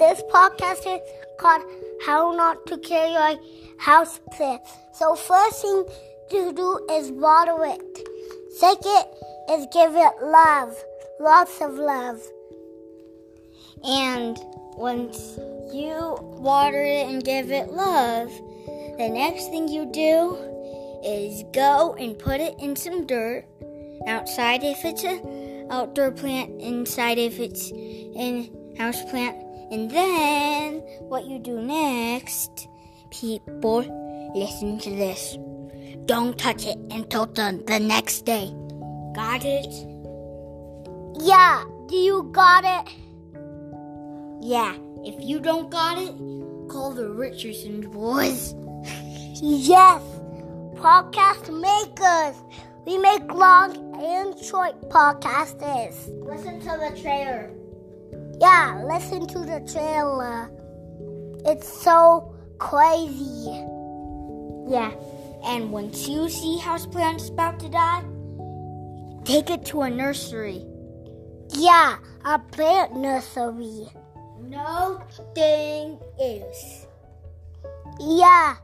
this podcast is called How Not to Kill Your House Plant. So, first thing to do is water it. Second is give it love, lots of love. And once you water it and give it love, the next thing you do is go and put it in some dirt outside if it's an outdoor plant, inside if it's in house plant. And then what you do next, people, listen to this. Don't touch it until the, the next day. Got it? Yeah, do you got it? Yeah, if you don't got it, call the Richardson boys. Yes, podcast makers. We make long and short podcasts. Listen to the trailer. Yeah, listen to the trailer. It's so crazy. Yeah, and once you see houseplants about to die, take it to a nursery. Yeah, a plant nursery. No thing else. Yeah,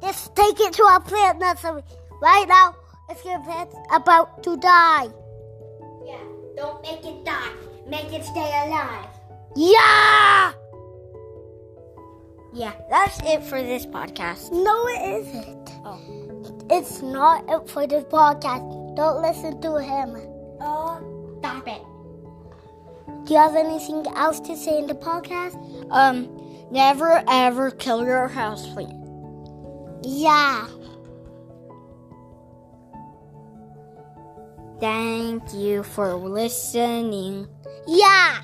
just take it to a plant nursery right now. If your plant's about to die. Yeah, don't make it. Make it stay alive. Yeah! Yeah, that's it for this podcast. No, it isn't. Oh. It's not it for this podcast. Don't listen to him. Oh, stop it. Do you have anything else to say in the podcast? Um, never ever kill your houseplant. Yeah. Thank you for listening. Yeah.